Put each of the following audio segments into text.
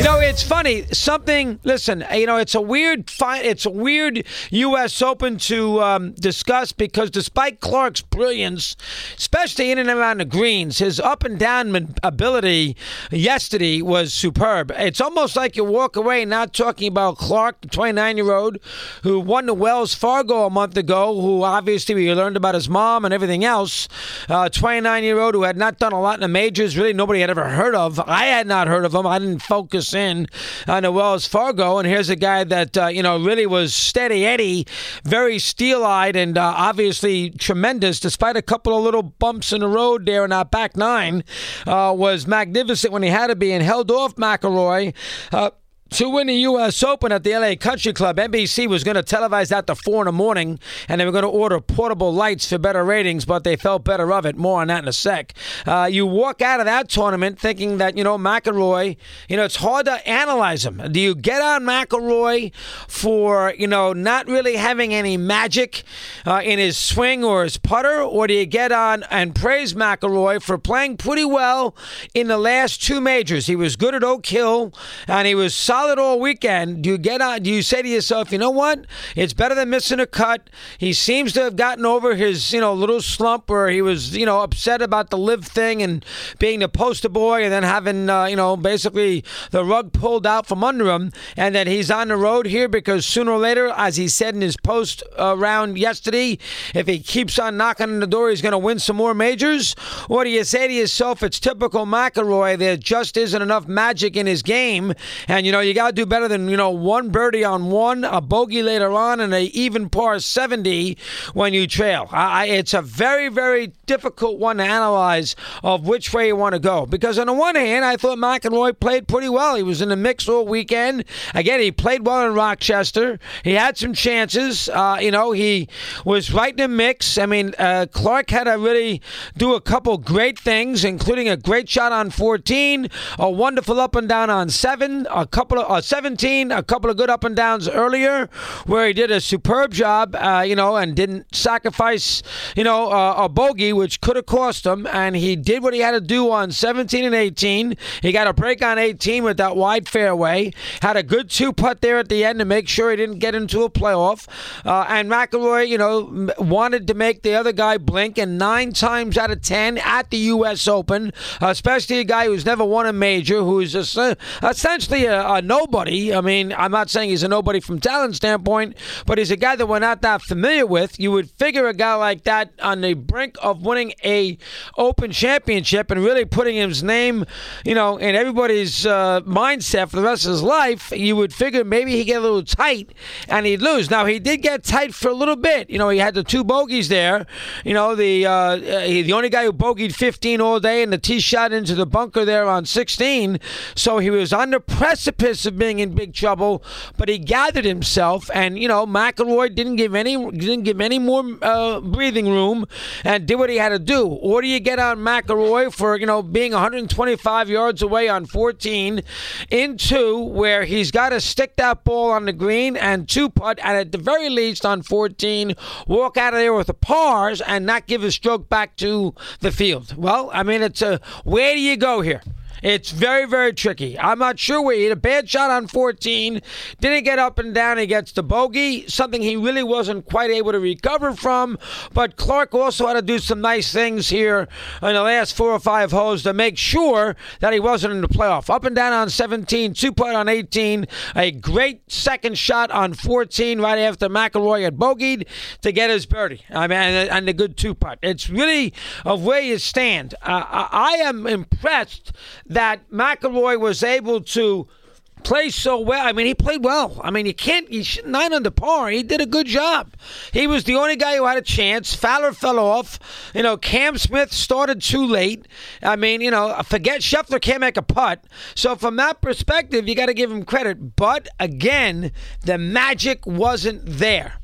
You know, it's funny. Something. Listen, you know, it's a weird. Fi- it's a weird U.S. Open to um, discuss because despite Clark's brilliance, especially in and around the greens, his up and down ability yesterday was superb. It's almost like you walk away not talking about Clark, the 29 year old who won the Wells Fargo a month ago, who obviously we learned about his mom and everything else. 29 uh, year old who had not done a lot in the majors, really nobody had ever heard of. I had not heard of him. I didn't focus in on the Wells Fargo, and here's a guy that uh, you know really was steady Eddie, very steel eyed, and uh, obviously tremendous, despite a couple of little bumps in the road there in our back nine. Uh, was magnificent when he had to be, and held off McIlroy. To win the U.S. Open at the LA Country Club. NBC was going to televise that to 4 in the morning, and they were going to order portable lights for better ratings, but they felt better of it. More on that in a sec. Uh, you walk out of that tournament thinking that, you know, McIlroy, you know, it's hard to analyze him. Do you get on McIlroy for, you know, not really having any magic uh, in his swing or his putter, or do you get on and praise McIlroy for playing pretty well in the last two majors? He was good at Oak Hill, and he was solid solid all weekend, do you get on? Do you say to yourself, you know what? It's better than missing a cut. He seems to have gotten over his, you know, little slump where he was, you know, upset about the LIV thing and being the poster boy, and then having, uh, you know, basically the rug pulled out from under him, and that he's on the road here because sooner or later, as he said in his post uh, round yesterday, if he keeps on knocking on the door, he's going to win some more majors. Or do you say to yourself, it's typical McIlroy, there just isn't enough magic in his game, and you know, you got to do better than, you know, one birdie on one, a bogey later on, and a even par 70 when you trail. I, it's a very, very difficult one to analyze of which way you want to go. Because on the one hand, I thought McIlroy played pretty well. He was in the mix all weekend. Again, he played well in Rochester. He had some chances. Uh, you know, he was right in the mix. I mean, uh, Clark had to really do a couple great things, including a great shot on 14, a wonderful up and down on 7, a couple of uh, 17, a couple of good up and downs earlier, where he did a superb job, uh, you know, and didn't sacrifice, you know, uh, a bogey, which could have cost him. And he did what he had to do on 17 and 18. He got a break on 18 with that wide fairway. Had a good two putt there at the end to make sure he didn't get into a playoff. Uh, and McIlroy, you know, wanted to make the other guy blink, and nine times out of ten at the U.S. Open, especially a guy who's never won a major, who's essentially a, a nobody. I mean, I'm not saying he's a nobody from talent standpoint, but he's a guy that we're not that familiar with. You would figure a guy like that on the brink of winning a Open championship and really putting his name, you know, in everybody's uh, mindset for the rest of his life. You would figure maybe he'd get a little tight and he'd lose. Now he did get tight for a little bit. You know, he had the two bogeys there. You know, the uh, the only guy who bogeyed 15 all day and the tee shot into the bunker there on 16. So he was on the precipice of being in big trouble, but he gathered himself, and you know McIlroy didn't give any didn't give any more uh, breathing room, and did what he had to do. Or do you get on McIlroy for you know being 125 yards away on 14 into where he's got to stick that ball on the green and two putt, and at the very least on 14 walk out of there with the pars and not give a stroke back to the field. Well, I mean it's a where do you go here? It's very, very tricky. I'm not sure where he had a bad shot on 14, didn't get up and down. He gets the bogey, something he really wasn't quite able to recover from. But Clark also had to do some nice things here in the last four or five holes to make sure that he wasn't in the playoff. Up and down on 17, two putt on 18, a great second shot on 14 right after McIlroy had bogeyed to get his birdie. I mean, and the good two putt. It's really of where you stand. Uh, I am impressed that McIlroy was able to play so well. I mean, he played well. I mean, you can't, you should, nine under par. He did a good job. He was the only guy who had a chance. Fowler fell off. You know, Cam Smith started too late. I mean, you know, forget Scheffler can't make a putt. So from that perspective, you got to give him credit. But again, the magic wasn't there.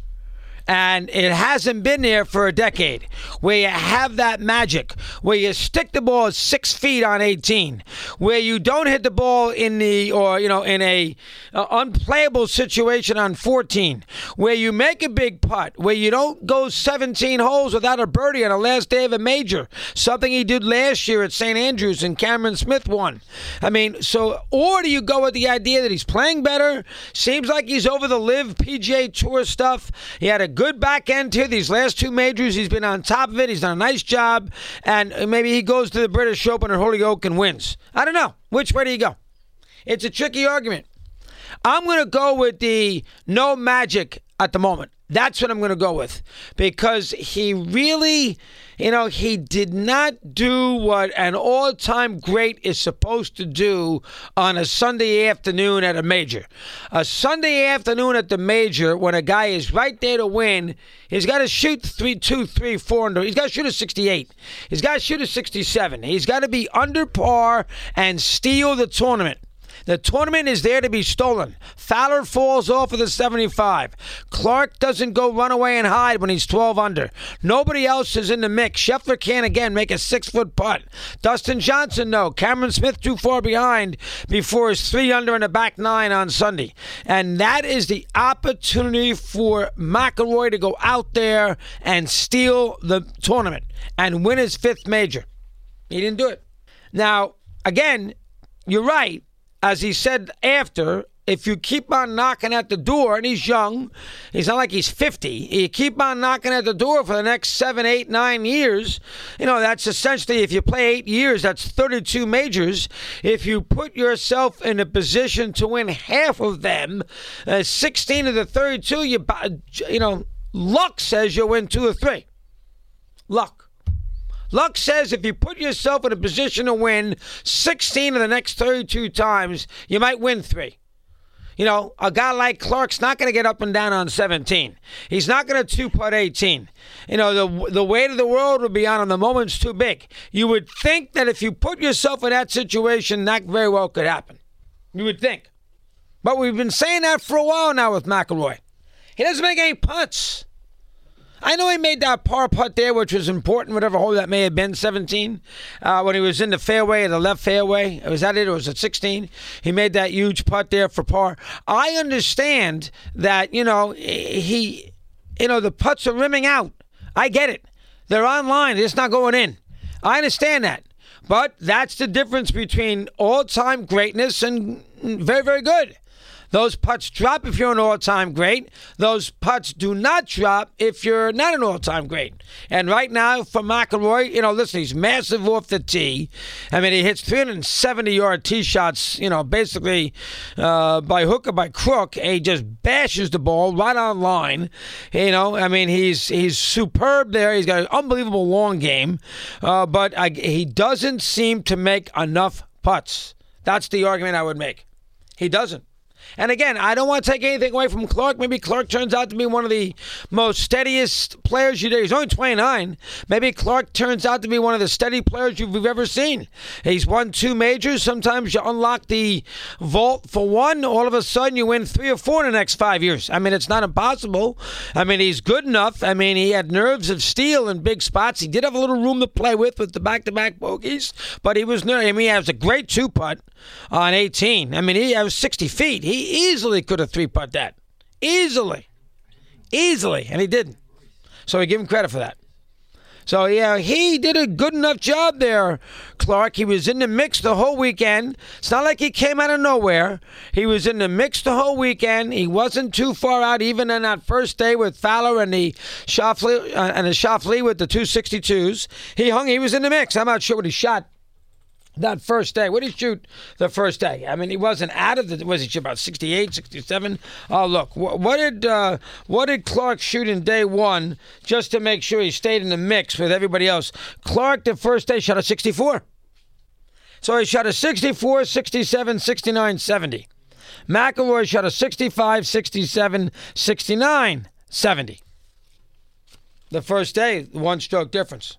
And it hasn't been there for a decade where you have that magic, where you stick the ball six feet on 18, where you don't hit the ball in the, or, you know, in a uh, unplayable situation on 14, where you make a big putt, where you don't go 17 holes without a birdie on the last day of a major, something he did last year at St. Andrews and Cameron Smith won. I mean, so, or do you go with the idea that he's playing better? Seems like he's over the LIV PGA Tour stuff. He had a good back end here. These last two majors, he's been on top of it. He's done a nice job. And maybe he goes to the British Open at Hoylake and wins. I don't know. Which way do you go? It's a tricky argument. I'm going to go with the no magic at the moment. That's what I'm going to go with because he really, you know, he did not do what an all time great is supposed to do on a Sunday afternoon at a major. A Sunday afternoon at the major, when a guy is right there to win, he's got to shoot three, two, three, four. He's got to shoot a 68. He's got to shoot a 67. He's got to be under par and steal the tournament. The tournament is there to be stolen. Fowler falls off of the 75. Clark doesn't go run away and hide when he's 12 under. Nobody else is in the mix. Scheffler can again make a six foot putt. Dustin Johnson, no. Cameron Smith too far behind before his three under in the back nine on Sunday. And that is the opportunity for McIlroy to go out there and steal the tournament and win his fifth major. He didn't do it. Now, again, you're right as he said after, if you keep on knocking at the door, and he's young, he's not like he's 50, you keep on knocking at the door for the next seven, eight, nine years, you know, that's essentially, if you play eight years, that's 32 majors. If you put yourself in a position to win half of them, uh, 16 of the 32, you, you know, luck says you'll win two or three. Luck. Luck says if you put yourself in a position to win 16 of the next 32 times, you might win three. You know, a guy like Clark's not going to get up and down on 17. He's not going to two putt 18. You know, the the weight of the world would be on him. The moment's too big. You would think that if you put yourself in that situation, that very well could happen. You would think. But we've been saying that for a while now with McIlroy. He doesn't make any putts. I know he made that par putt there, which was important, whatever hole that may have been, 17, uh, when he was in the fairway, the left fairway. Was that it? Or was it 16? He made that huge putt there for par. I understand that, you know, he, you know, the putts are rimming out. I get it. They're online. It's not going in. I understand that. But that's the difference between all time greatness and very, very good. Those putts drop if you're an all time great. Those putts do not drop if you're not an all time great. And right now, for McIlroy, you know, listen, he's massive off the tee. I mean, he hits 370 yard tee shots, you know, basically uh, by hook or by crook. He just bashes the ball right on line. You know, I mean, he's he's superb there. He's got an unbelievable long game, uh, but I, he doesn't seem to make enough putts. That's the argument I would make. He doesn't. And again, I don't want to take anything away from Clark. Maybe Clark turns out to be one of the most steadiest players you do. He's only 29. Maybe Clark turns out to be one of the steady players you've ever seen. He's won two majors. Sometimes you unlock the vault for one. All of a sudden, you win three or four in the next five years. I mean, it's not impossible. I mean, he's good enough. I mean, he had nerves of steel in big spots. He did have a little room to play with with the back-to-back bogeys, but he was. I mean, he has a great two putt on 18. I mean, he has 60 feet. He easily could have three putt that. Easily. Easily. And he didn't. So we give him credit for that. So yeah, he did a good enough job there, Clark. He was in the mix the whole weekend. It's not like he came out of nowhere. He was in the mix the whole weekend. He wasn't too far out, even on that first day with Fowler and the Schauffele uh, and the Schauffele with the 262s. He hung. He was in the mix. I'm not sure what he shot that first day. What did he shoot the first day? I mean, he wasn't out of the. Was he about 68, 67? Oh, look, what, what did uh, what did Clark shoot in day one just to make sure he stayed in the mix with everybody else? Clark the first day shot a 64. So he shot a 64, 67, 69, 70. McIlroy shot a 65, 67, 69, 70. The first day, one stroke difference.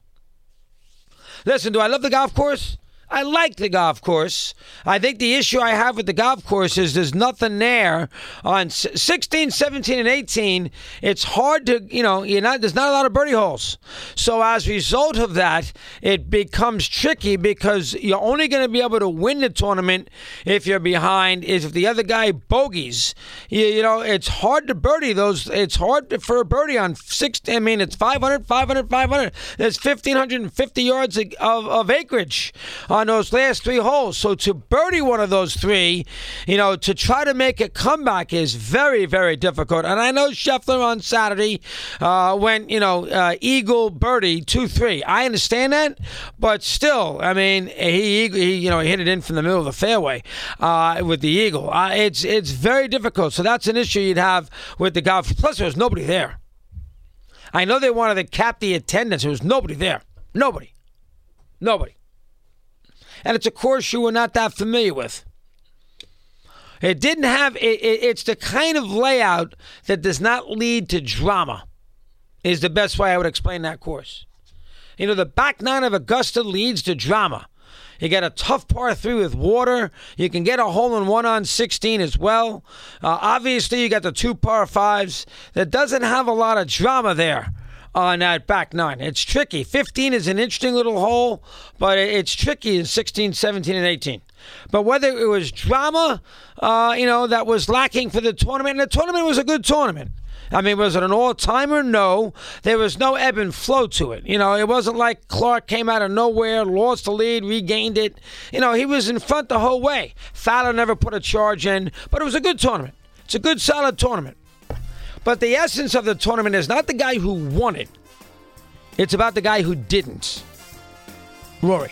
Listen, do I love the golf course? I like the golf course. I think the issue I have with the golf course is there's nothing there on 16, 17, and 18. It's hard to, you know, you're not, there's not a lot of birdie holes. So as a result of that, it becomes tricky because you're only going to be able to win the tournament if you're behind. If the other guy bogeys, you, you know, it's hard to birdie those. It's hard for a birdie on six. I mean, it's 500, 500, 500. There's 1,550 yards of, of acreage on those last three holes. So to birdie one of those three, you know, to try to make a comeback is very, very difficult. And I know Scheffler on Saturday uh, went, you know, uh, eagle birdie two three. I understand that, but still, I mean, he, he you know he hit it in from the middle of the fairway uh, with the eagle. Uh, it's it's very difficult. So that's an issue you'd have with the golf. Plus, there was nobody there. I know they wanted to cap the attendance. There was nobody there. Nobody. Nobody and it's a course you were not that familiar with. It didn't have, it, it, it's the kind of layout that does not lead to drama, is the best way I would explain that course. You know, the back nine of Augusta leads to drama. You get a tough par three with water. You can get a hole in one on 16 as well. Uh, obviously, you got the two par fives. That doesn't have a lot of drama there on that back nine. It's tricky. 15 is an interesting little hole, but it's tricky in 16, 17, and 18. But whether it was drama, uh, you know, that was lacking for the tournament, and the tournament was a good tournament. I mean, was it an all timer? No. There was no ebb and flow to it. You know, it wasn't like Clark came out of nowhere, lost the lead, regained it. You know, he was in front the whole way. Fowler never put a charge in, but it was a good tournament. It's a good, solid tournament. But the essence of the tournament is not the guy who won it, it's about the guy who didn't. Rory.